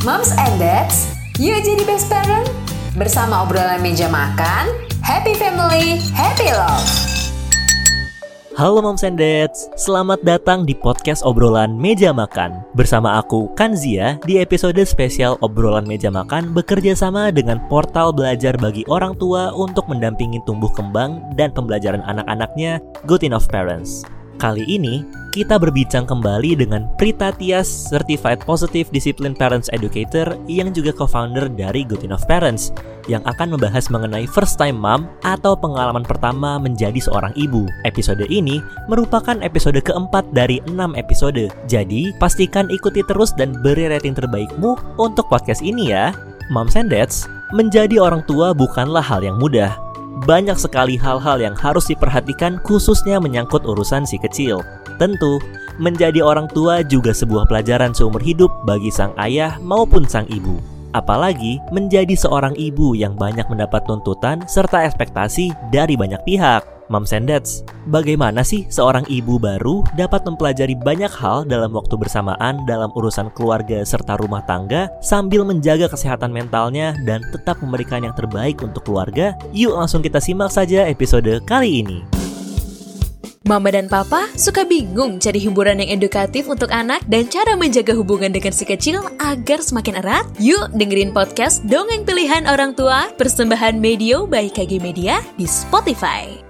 Moms and Dads, yuk jadi best parent. Bersama obrolan meja makan, happy family, happy love. Halo Moms and Dads, selamat datang di podcast obrolan meja makan Bersama aku, Kanzia, di episode spesial obrolan meja makan Bekerja sama dengan portal belajar bagi orang tua untuk mendampingi tumbuh kembang dan pembelajaran anak-anaknya Good Enough Parents Kali ini, kita berbincang kembali dengan Prita Tias, Certified Positive Discipline Parents Educator yang juga co-founder dari Good Enough Parents yang akan membahas mengenai first time mom atau pengalaman pertama menjadi seorang ibu. Episode ini merupakan episode keempat dari enam episode. Jadi, pastikan ikuti terus dan beri rating terbaikmu untuk podcast ini ya. Moms and Dads, menjadi orang tua bukanlah hal yang mudah banyak sekali hal-hal yang harus diperhatikan khususnya menyangkut urusan si kecil. Tentu, menjadi orang tua juga sebuah pelajaran seumur hidup bagi sang ayah maupun sang ibu. Apalagi menjadi seorang ibu yang banyak mendapat tuntutan serta ekspektasi dari banyak pihak. Moms and Dads, bagaimana sih seorang ibu baru dapat mempelajari banyak hal dalam waktu bersamaan dalam urusan keluarga serta rumah tangga sambil menjaga kesehatan mentalnya dan tetap memberikan yang terbaik untuk keluarga? Yuk langsung kita simak saja episode kali ini. Mama dan Papa suka bingung cari hiburan yang edukatif untuk anak dan cara menjaga hubungan dengan si kecil agar semakin erat? Yuk dengerin podcast Dongeng Pilihan Orang Tua persembahan Medio by KG Media di Spotify.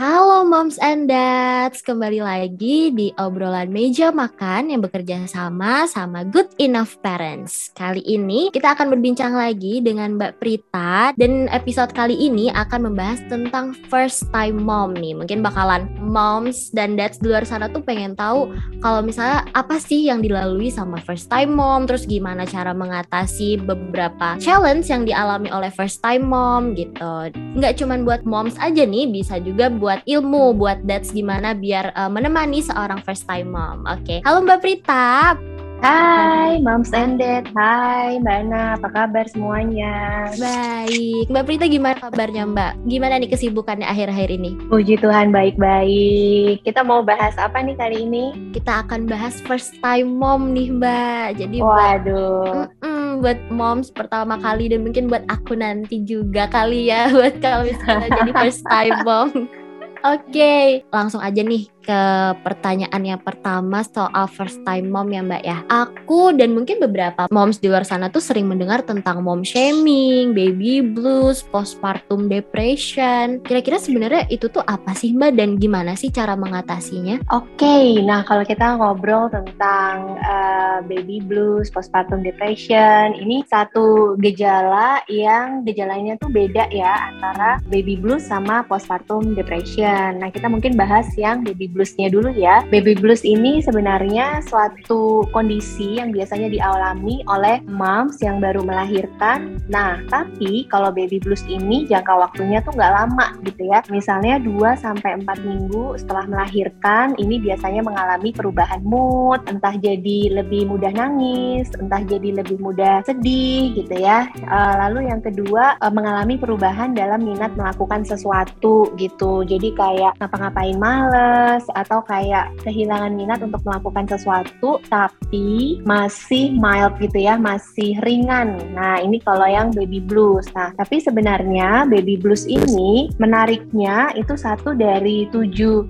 Halo moms and dads, kembali lagi di obrolan meja makan yang bekerja sama sama Good Enough Parents. Kali ini kita akan berbincang lagi dengan Mbak Prita dan episode kali ini akan membahas tentang first time mom nih. Mungkin bakalan moms dan dads di luar sana tuh pengen tahu kalau misalnya apa sih yang dilalui sama first time mom, terus gimana cara mengatasi beberapa challenge yang dialami oleh first time mom gitu. Nggak cuma buat moms aja nih, bisa juga buat buat ilmu buat dads gimana biar uh, menemani seorang first time mom. Oke. Okay. Halo Mbak Prita. Hai Moms and Dad, hai Mbak Ana, apa kabar semuanya? Baik, Mbak Prita gimana kabarnya Mbak? Gimana nih kesibukannya akhir-akhir ini? Puji Tuhan baik-baik. Kita mau bahas apa nih kali ini? Kita akan bahas first time mom nih Mbak. Jadi Waduh. Buat, buat moms pertama kali dan mungkin buat aku nanti juga kali ya buat kalau misalnya jadi first time mom. Oke, okay. langsung aja nih ke pertanyaan yang pertama soal first time mom ya Mbak ya. Aku dan mungkin beberapa moms di luar sana tuh sering mendengar tentang mom shaming, baby blues, postpartum depression. Kira-kira sebenarnya itu tuh apa sih Mbak dan gimana sih cara mengatasinya? Oke, okay, nah kalau kita ngobrol tentang uh, baby blues, postpartum depression, ini satu gejala yang gejalanya tuh beda ya antara baby blues sama postpartum depression. Nah kita mungkin bahas yang baby bluesnya dulu ya. Baby blues ini sebenarnya suatu kondisi yang biasanya dialami oleh moms yang baru melahirkan. Nah, tapi kalau baby blues ini jangka waktunya tuh nggak lama gitu ya. Misalnya 2 sampai 4 minggu setelah melahirkan, ini biasanya mengalami perubahan mood, entah jadi lebih mudah nangis, entah jadi lebih mudah sedih gitu ya. Uh, lalu yang kedua uh, mengalami perubahan dalam minat melakukan sesuatu gitu. Jadi kayak ngapa-ngapain males, atau kayak kehilangan minat untuk melakukan sesuatu tapi masih mild gitu ya, masih ringan. Nah, ini kalau yang baby blues. Nah, tapi sebenarnya baby blues ini menariknya itu satu dari tujuh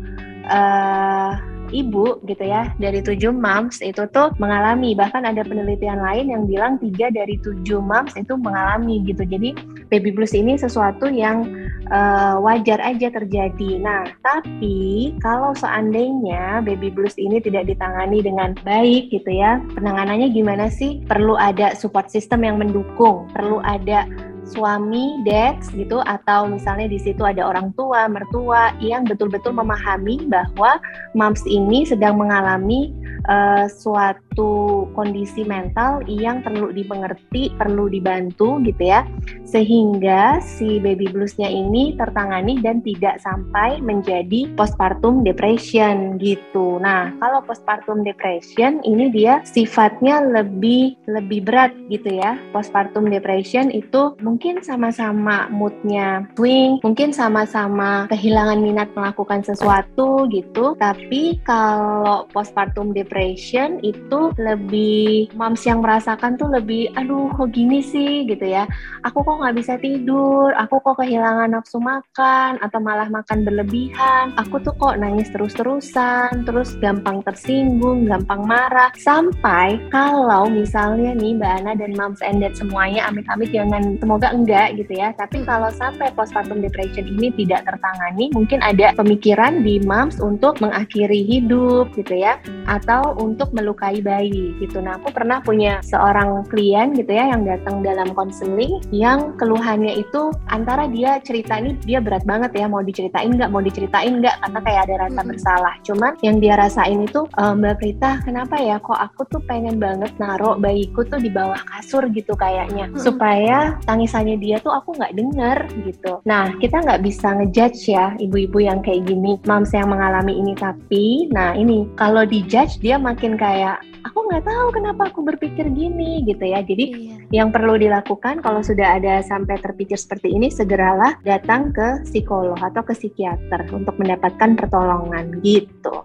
uh, ibu gitu ya dari tujuh moms itu tuh mengalami. Bahkan ada penelitian lain yang bilang tiga dari tujuh moms itu mengalami gitu. Jadi baby blues ini sesuatu yang uh, wajar aja terjadi. Nah tapi kalau seandainya baby blues ini tidak ditangani dengan baik gitu ya penanganannya gimana sih? Perlu ada support system yang mendukung perlu ada suami, dads gitu atau misalnya di situ ada orang tua, mertua yang betul-betul memahami bahwa moms ini sedang mengalami uh, suatu kondisi mental yang perlu dimengerti, perlu dibantu gitu ya. Sehingga si baby bluesnya ini tertangani dan tidak sampai menjadi postpartum depression gitu. Nah, kalau postpartum depression ini dia sifatnya lebih lebih berat gitu ya. Postpartum depression itu mungkin sama-sama moodnya swing, mungkin sama-sama kehilangan minat melakukan sesuatu gitu. Tapi kalau postpartum depression itu lebih moms yang merasakan tuh lebih, aduh kok gini sih gitu ya. Aku kok nggak bisa tidur, aku kok kehilangan nafsu makan atau malah makan berlebihan. Aku tuh kok nangis terus-terusan, terus gampang tersinggung, gampang marah. Sampai kalau misalnya nih Mbak Ana dan moms and dad semuanya amit-amit jangan semoga enggak gitu ya. Tapi kalau sampai postpartum depression ini tidak tertangani, mungkin ada pemikiran di moms untuk mengakhiri hidup gitu ya, atau untuk melukai bayi gitu. Nah, aku pernah punya seorang klien gitu ya yang datang dalam konseling yang keluhannya itu antara dia cerita ini dia berat banget ya mau diceritain nggak mau diceritain nggak karena kayak ada rasa bersalah. Cuman yang dia rasain itu e, Mbak Prita kenapa ya kok aku tuh pengen banget naruh bayiku tuh di bawah kasur gitu kayaknya supaya tangisannya dia tuh aku nggak denger gitu. Nah kita nggak bisa ngejudge ya ibu-ibu yang kayak gini, moms yang mengalami ini tapi, nah ini kalau dijudge dia makin kayak aku nggak tahu kenapa aku berpikir gini gitu ya. Jadi Iya. yang perlu dilakukan kalau sudah ada sampai terpikir seperti ini segeralah datang ke psikolog atau ke psikiater untuk mendapatkan pertolongan gitu.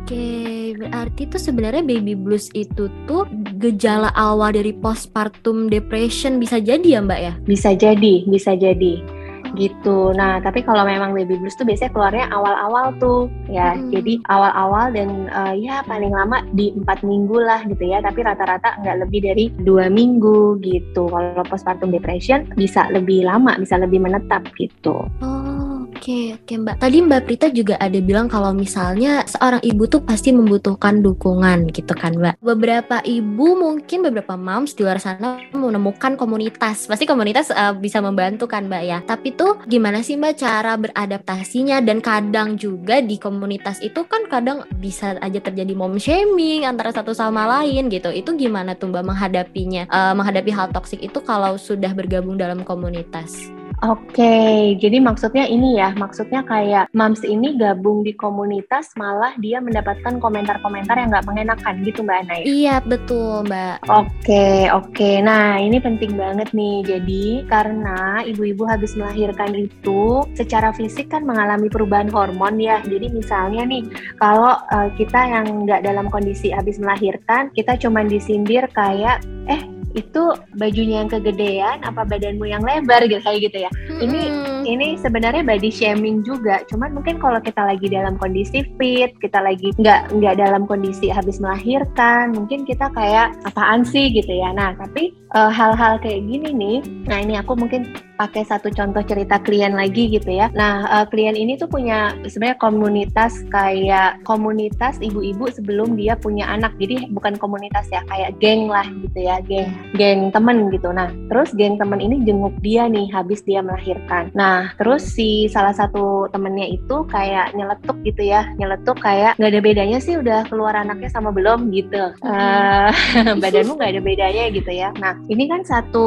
Oke, berarti tuh sebenarnya baby blues itu tuh gejala awal dari postpartum depression bisa jadi ya Mbak ya? Bisa jadi, bisa jadi gitu. Nah, tapi kalau memang baby blues tuh biasanya keluarnya awal-awal tuh ya. Hmm. Jadi awal-awal dan eh, ya paling lama di empat minggu lah gitu ya. Tapi rata-rata nggak lebih dari dua minggu gitu. Kalau postpartum depression bisa lebih lama, bisa lebih menetap gitu. Oh, oke, oke Mbak. Tadi Mbak Prita juga ada bilang kalau misalnya seorang ibu tuh pasti membutuhkan dukungan gitu kan Mbak. Beberapa ibu mungkin beberapa moms di luar sana menemukan komunitas. Pasti komunitas eh, bisa membantu kan Mbak ya. Tapi tuh gimana sih Mbak cara beradaptasinya dan kadang juga di komunitas itu kan kadang bisa aja terjadi mom shaming antara satu sama lain gitu. Itu gimana tuh Mbak menghadapinya? Eh, menghadapi hal toksik itu kalau sudah bergabung dalam komunitas? Oke, jadi maksudnya ini ya, maksudnya kayak moms ini gabung di komunitas malah dia mendapatkan komentar-komentar yang nggak mengenakan gitu Mbak Ana ya? Iya betul Mbak. Oke, oke. Nah, ini penting banget nih. Jadi, karena ibu-ibu habis melahirkan itu secara fisik kan mengalami perubahan hormon ya. Jadi, misalnya nih, kalau eh, kita yang nggak dalam kondisi habis melahirkan, kita cuman disindir kayak, eh, itu bajunya yang kegedean, apa badanmu yang lebar gitu kayak gitu ya. Ini Mm-mm. ini sebenarnya body shaming juga cuman mungkin kalau kita lagi dalam kondisi fit kita lagi nggak nggak dalam kondisi habis melahirkan mungkin kita kayak apaan sih gitu ya nah tapi eh, hal-hal kayak gini nih nah ini aku mungkin pakai satu contoh cerita klien lagi gitu ya. Nah eh, klien ini tuh punya sebenarnya komunitas kayak komunitas ibu-ibu sebelum dia punya anak. Jadi bukan komunitas ya kayak geng lah gitu ya geng geng temen gitu. Nah terus geng temen ini jenguk dia nih habis dia melahirkan. Nah terus si salah satu temennya itu kayak nyeletuk gitu ya nyeletuk kayak nggak ada bedanya sih udah keluar anaknya sama belum? gitu. Eh, badanmu nggak ada bedanya gitu ya. Nah ini kan satu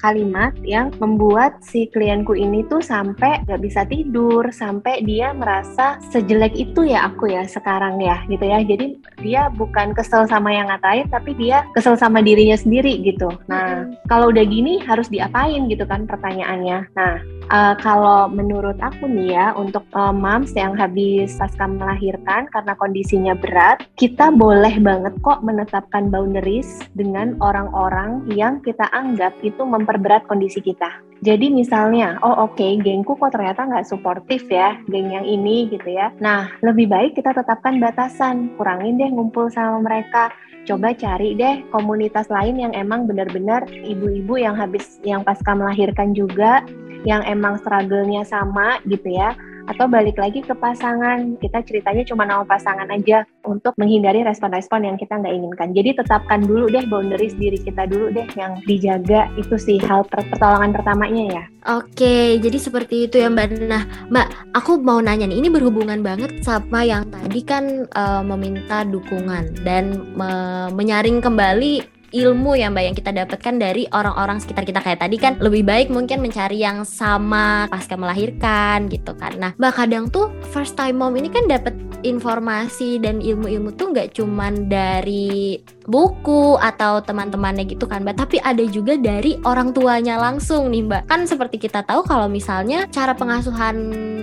kalimat yang membuat si klienku ini tuh sampai nggak bisa tidur sampai dia merasa sejelek itu ya aku ya sekarang ya gitu ya. Jadi dia bukan kesel sama yang ngatain tapi dia kesel sama dirinya sendiri gitu. Nah kalau udah gini harus diapain gitu kan pertanyaannya. Nah Uh, kalau menurut aku nih ya untuk uh, moms yang habis pasca melahirkan karena kondisinya berat, kita boleh banget kok menetapkan boundaries dengan orang-orang yang kita anggap itu memperberat kondisi kita. Jadi misalnya, oh oke, gengku kok ternyata nggak suportif ya, geng yang ini gitu ya. Nah, lebih baik kita tetapkan batasan, kurangin deh ngumpul sama mereka. Coba cari deh komunitas lain yang emang benar-benar ibu-ibu yang habis yang pasca melahirkan juga yang emang struggle-nya sama gitu ya atau balik lagi ke pasangan. Kita ceritanya cuma nama pasangan aja untuk menghindari respon-respon yang kita nggak inginkan. Jadi tetapkan dulu deh boundaries diri kita dulu deh yang dijaga. Itu sih hal per- pertolongan pertamanya ya. Oke, jadi seperti itu ya Mbak. Nah, Mbak, aku mau nanya nih, ini berhubungan banget sama yang tadi kan eh, meminta dukungan dan me- menyaring kembali ilmu ya Mbak yang kita dapatkan dari orang-orang sekitar kita kayak tadi kan lebih baik mungkin mencari yang sama pasca melahirkan gitu kan. Nah, Mbak kadang tuh first time mom ini kan dapat informasi dan ilmu-ilmu tuh nggak cuman dari buku atau teman-temannya gitu kan Mbak. Tapi ada juga dari orang tuanya langsung nih Mbak. Kan seperti kita tahu kalau misalnya cara pengasuhan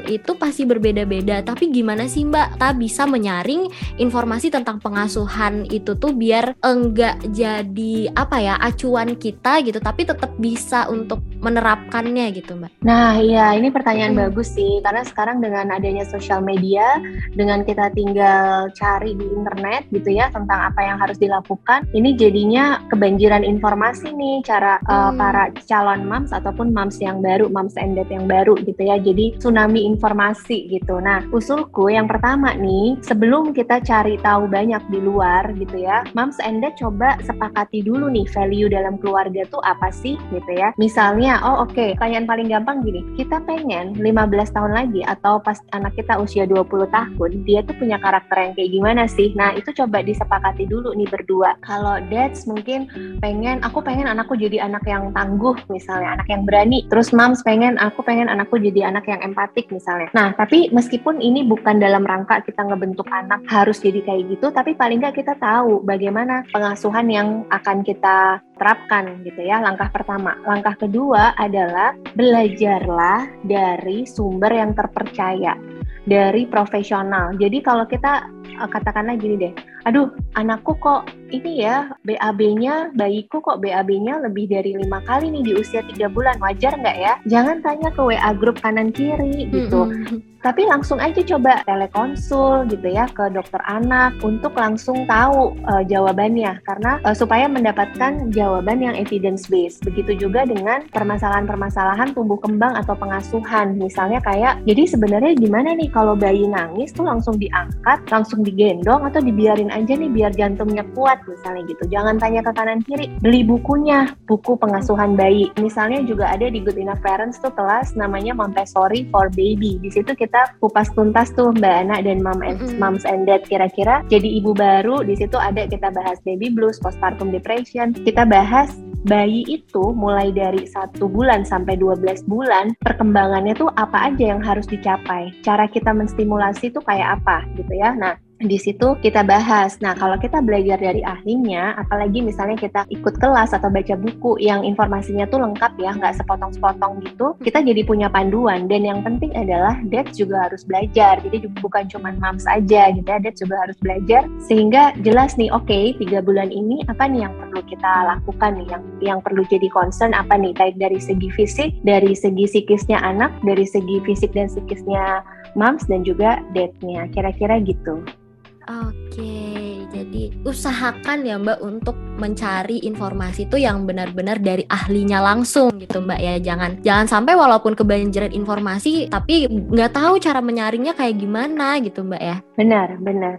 itu pasti berbeda-beda. Tapi gimana sih Mbak? Kita bisa menyaring informasi tentang pengasuhan itu tuh biar enggak jadi apa ya acuan kita gitu tapi tetap bisa untuk menerapkannya gitu Mbak. Nah iya ini pertanyaan Hmm. bagus sih. Karena sekarang dengan adanya sosial media dengan kita tinggal cari di internet gitu ya tentang apa yang harus dilakukan ini jadinya kebanjiran informasi nih cara uh, Hmm. para calon moms ataupun moms yang baru moms and dad yang baru gitu ya. Jadi tsunami informasi gitu. Nah usulku yang pertama nih sebelum kita cari tahu banyak di luar gitu ya moms and dad coba sepakati dulu nih value dalam keluarga tuh apa sih gitu ya. Misalnya oh oke pertanyaan paling gampang gini kita pengen 15 tahun lagi atau pas anak kita usia 20 tahun dia tuh punya karakter yang kayak gimana sih? Nah itu coba disepakati dulu nih berdua kalau dads mungkin pengen aku pengen anakku jadi anak yang tangguh misalnya anak yang berani. Terus moms pengen aku pengen anakku jadi anak yang empatik misalnya. Nah tapi meskipun ini bukan dalam rangka kita ngebentuk anak harus jadi kayak gitu tapi paling nggak kita tahu bagaimana pengasuhan yang akan kita terapkan gitu ya langkah pertama. Langkah kedua adalah belajarlah dari sumber yang terpercaya dari profesional. Jadi kalau kita katakanlah gini deh. Aduh anakku kok ini ya BAB-nya bayiku kok BAB-nya lebih dari lima kali nih di usia tiga bulan. Wajar nggak ya? Jangan tanya ke WA grup kanan kiri gitu. Mm-mm. tapi langsung aja coba telekonsul gitu ya ke dokter anak untuk langsung tahu uh, jawabannya. Karena uh, supaya mendapatkan jawaban yang evidence based begitu juga dengan permasalahan-permasalahan tumbuh kembang atau pengasuhan. Misalnya kayak jadi sebenarnya gimana nih kalau bayi nangis tuh langsung diangkat langsung digendong atau dibiarin aja nih biar jantungnya kuat misalnya gitu. Jangan tanya ke kanan kiri beli bukunya buku pengasuhan bayi. Misalnya juga ada di Good Enough Parents tuh kelas namanya Montessori for Baby. Di situ kita kupas tuntas tuh Mbak Ana dan mom and, moms and dad kira-kira. Jadi ibu baru di situ ada kita bahas baby blues postpartum depression. Kita bahas bayi itu mulai dari satu bulan sampai 12 bulan perkembangannya tuh apa aja yang harus dicapai? Cara kita menstimulasi tuh kayak apa gitu ya. Nah di situ kita bahas. Nah, kalau kita belajar dari ahlinya, apalagi misalnya kita ikut kelas atau baca buku yang informasinya tuh lengkap ya, nggak sepotong-sepotong gitu, kita jadi punya panduan. Dan yang penting adalah dads juga harus belajar. Jadi bukan cuma moms aja gitu ya, dads juga harus belajar sehingga jelas nih, oke, tiga bulan ini apa nih yang perlu kita lakukan nih, yang yang perlu jadi concern apa nih, baik dari segi fisik, dari segi psikisnya anak, dari segi fisik dan psikisnya moms dan juga dadnya. Kira-kira gitu. Oke, jadi usahakan ya Mbak untuk mencari informasi itu yang benar-benar dari ahlinya langsung gitu Mbak ya. Jangan jangan sampai walaupun kebanjiran informasi tapi nggak tahu cara menyaringnya kayak gimana gitu Mbak ya. Benar, benar.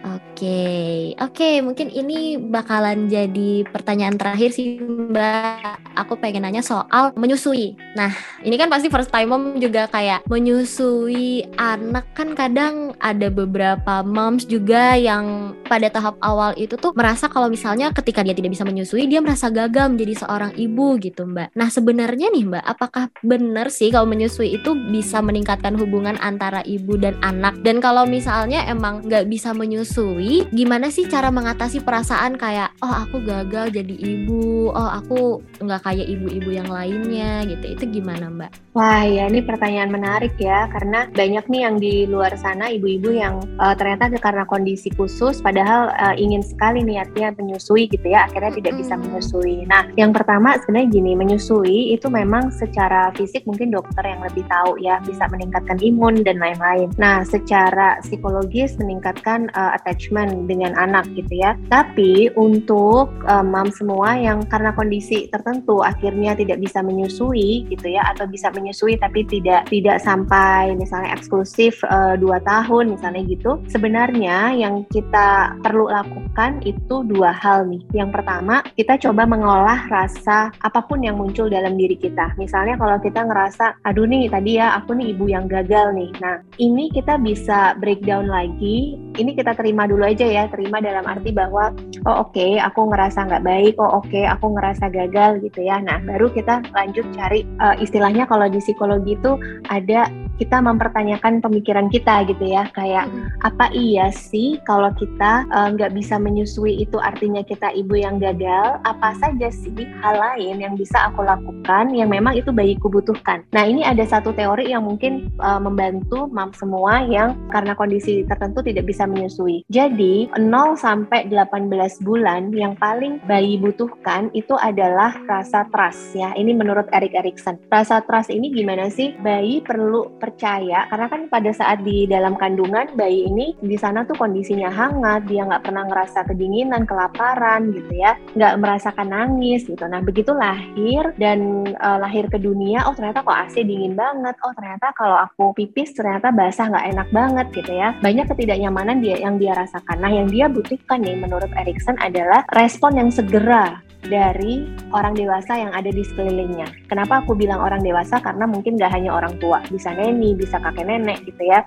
Oke, oke mungkin ini bakalan jadi pertanyaan terakhir sih Mbak. Aku pengen nanya soal menyusui. Nah, ini kan pasti first time mom juga kayak menyusui anak kan kadang ada beberapa moms juga yang pada tahap awal itu tuh merasa kalau misalnya ketika dia tidak bisa menyusui dia merasa gagal menjadi seorang ibu gitu Mbak. Nah, sebenarnya nih Mbak, apakah benar sih kalau menyusui itu bisa meningkatkan hubungan antara ibu dan anak? Dan kalau misalnya emang nggak bisa menyusui menyusui, gimana sih cara mengatasi perasaan kayak oh aku gagal jadi ibu, oh aku nggak kayak ibu-ibu yang lainnya gitu. Itu gimana Mbak? Wah ya ini pertanyaan menarik ya karena banyak nih yang di luar sana ibu-ibu yang uh, ternyata karena kondisi khusus padahal uh, ingin sekali niatnya menyusui gitu ya akhirnya tidak bisa Mm-mm. menyusui. Nah yang pertama sebenarnya gini menyusui itu memang secara fisik mungkin dokter yang lebih tahu ya bisa meningkatkan imun dan lain-lain. Nah secara psikologis meningkatkan uh, attachment dengan anak gitu ya. Tapi untuk uh, mom semua yang karena kondisi tertentu akhirnya tidak bisa menyusui gitu ya atau bisa menyusui tapi tidak tidak sampai misalnya eksklusif uh, tahun misalnya gitu. Sebenarnya yang kita perlu lakukan itu dua hal nih. Yang pertama kita coba mengolah rasa apa pun yang muncul dalam diri kita. Misalnya kalau kita ngerasa aduh nih tadi ya aku nih ibu yang gagal nih. Nah ini kita bisa breakdown lagi. Ini kita terima dulu aja ya. Terima dalam arti bahwa oh oke aku ngerasa nggak baik. Oh oke aku ngerasa gagal gitu ya. Nah baru kita lanjut cari uh, istilahnya kalau di psikologi itu ada kita mempertanyakan pemikiran kita gitu ya. Kayak hmm. apa iya sih kalau kita eh, nggak uh, bisa menyusui itu artinya kita ibu yang gagal? Apa saja sih hal lain yang bisa aku lakukan yang memang itu bayiku butuhkan nah ini ada satu teori yang mungkin uh, membantu mam semua yang karena kondisi tertentu tidak bisa menyusui. Jadi 0 sampai 18 bulan yang paling bayi butuhkan itu adalah rasa trust ya. Ini menurut Erik Erikson. Rasa trust ini gimana sih? Bayi perlu percaya karena kan pada saat di dalam kandungan bayi ini di sana tuh kondisinya hangat dia nggak pernah ngerasa kedinginan kelaparan gitu ya nggak merasakan nangis gitu. Nah begitu lahir dan uh, lahir ke dunia oh ternyata kok AC dingin banget oh ternyata kalau aku pipis ternyata basah nggak enak banget gitu ya. Banyak ketidaknyamanan dia yang dia rasakan. Nah yang dia butuhkan nih menurut Erikson adalah respon yang segera dari orang dewasa yang ada di sekelilingnya. Kenapa aku bilang orang dewasa? Karena mungkin gak hanya orang tua, bisa neni, bisa kakek nenek gitu ya.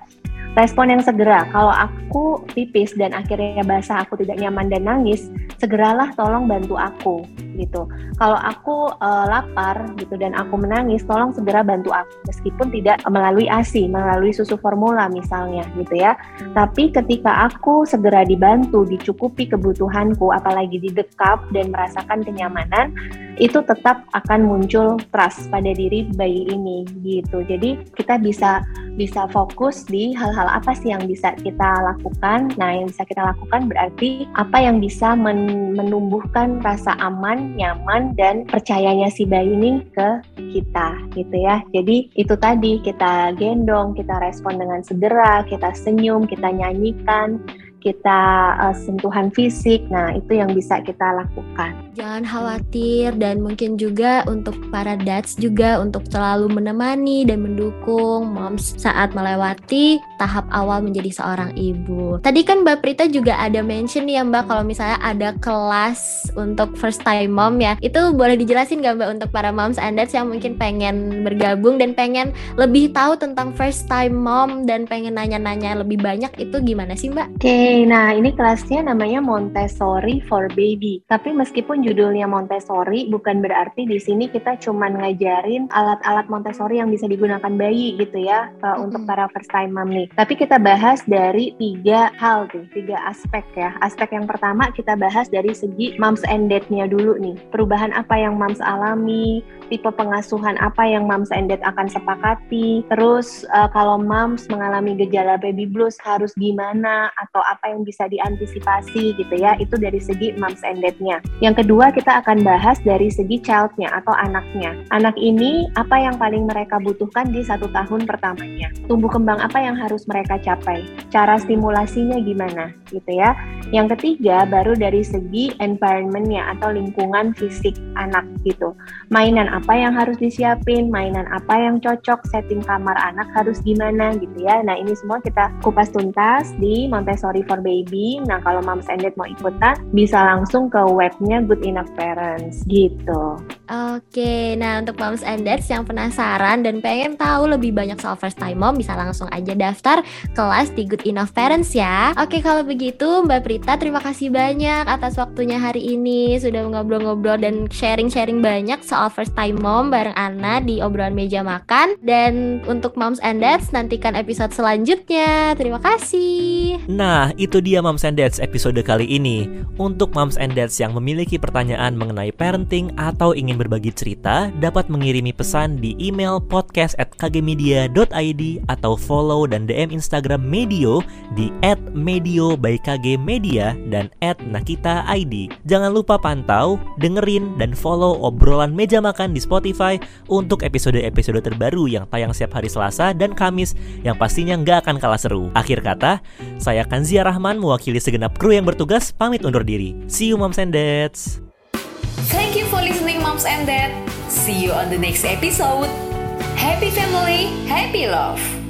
Respon yang segera, kalau aku pipis dan akhirnya basah, aku tidak nyaman dan nangis, segeralah tolong bantu aku gitu. Kalau aku uh, lapar gitu dan aku menangis, tolong segera bantu aku meskipun tidak melalui ASI, melalui susu formula misalnya gitu ya. Tapi ketika aku segera dibantu, dicukupi kebutuhanku, apalagi didekap dan merasakan kenyamanan, itu tetap akan muncul trust pada diri bayi ini gitu. Jadi kita bisa bisa fokus di hal-hal apa sih yang bisa kita lakukan. Nah, yang bisa kita lakukan berarti apa yang bisa men menumbuhkan rasa aman, nyaman dan percayanya si bayi ini ke kita gitu ya. Jadi itu tadi kita gendong, kita respon dengan segera, kita senyum, kita nyanyikan kita uh, sentuhan fisik. Nah, itu yang bisa kita lakukan. Jangan khawatir dan mungkin juga untuk para dads juga untuk selalu menemani dan mendukung moms saat melewati tahap awal menjadi seorang ibu. Tadi kan Mbak Prita juga ada mention ya Mbak kalau misalnya ada kelas untuk first time mom ya. Itu boleh dijelasin gak Mbak untuk para moms and dads yang mungkin pengen bergabung dan pengen lebih tahu tentang first time mom dan pengen nanya-nanya lebih banyak itu gimana sih Mbak? Oke, okay nah ini kelasnya namanya Montessori for Baby. Tapi meskipun judulnya Montessori, bukan berarti di sini kita cuma ngajarin alat-alat Montessori yang bisa digunakan bayi gitu ya uh, hmm. untuk para first time mom nih. Tapi kita bahas dari tiga hal tuh, tiga aspek ya. Aspek yang pertama kita bahas dari segi moms and dad-nya dulu nih. Perubahan apa yang moms alami, tipe pengasuhan apa yang moms and dad akan sepakati. Terus uh, kalau moms mengalami gejala baby blues harus gimana atau apa apa yang bisa diantisipasi gitu ya itu dari segi moms and dad-nya yang kedua kita akan bahas dari segi child-nya atau anaknya anak ini apa yang paling mereka butuhkan di satu tahun pertamanya tumbuh kembang apa yang harus mereka capai cara stimulasinya gimana gitu ya yang ketiga baru dari segi environment-nya atau lingkungan fisik anak gitu mainan apa yang harus disiapin mainan apa yang cocok setting kamar anak harus gimana gitu ya nah ini semua kita kupas tuntas di Montessori for Baby. Nah, kalau Moms and Dad mau ikutan, bisa langsung ke webnya Good Enough Parents gitu. Oke, nah untuk Moms and Dads yang penasaran dan pengen tahu lebih banyak soal first time mom, bisa langsung aja daftar kelas di Good Enough Parents ya. Oke, kalau begitu Mbak Prita, terima kasih banyak atas waktunya hari ini. Sudah ngobrol-ngobrol dan sharing-sharing banyak soal first time mom bareng Ana di obrolan meja makan. Dan untuk Moms and Dads, nantikan episode selanjutnya. Terima kasih. Nah, itu dia Moms and Dads episode kali ini. Untuk Moms and Dads yang memiliki pertanyaan mengenai parenting atau ingin berbagi cerita, dapat mengirimi pesan di email podcast at kgmedia.id atau follow dan DM Instagram Medio di at Medio by KG Media dan at Nakita ID. Jangan lupa pantau, dengerin, dan follow obrolan meja makan di Spotify untuk episode-episode terbaru yang tayang setiap hari Selasa dan Kamis yang pastinya nggak akan kalah seru. Akhir kata, saya Kanzia Rahman mewakili segenap kru yang bertugas pamit undur diri. See you moms and dads. Thank you for listening moms and dads. See you on the next episode. Happy family, happy love.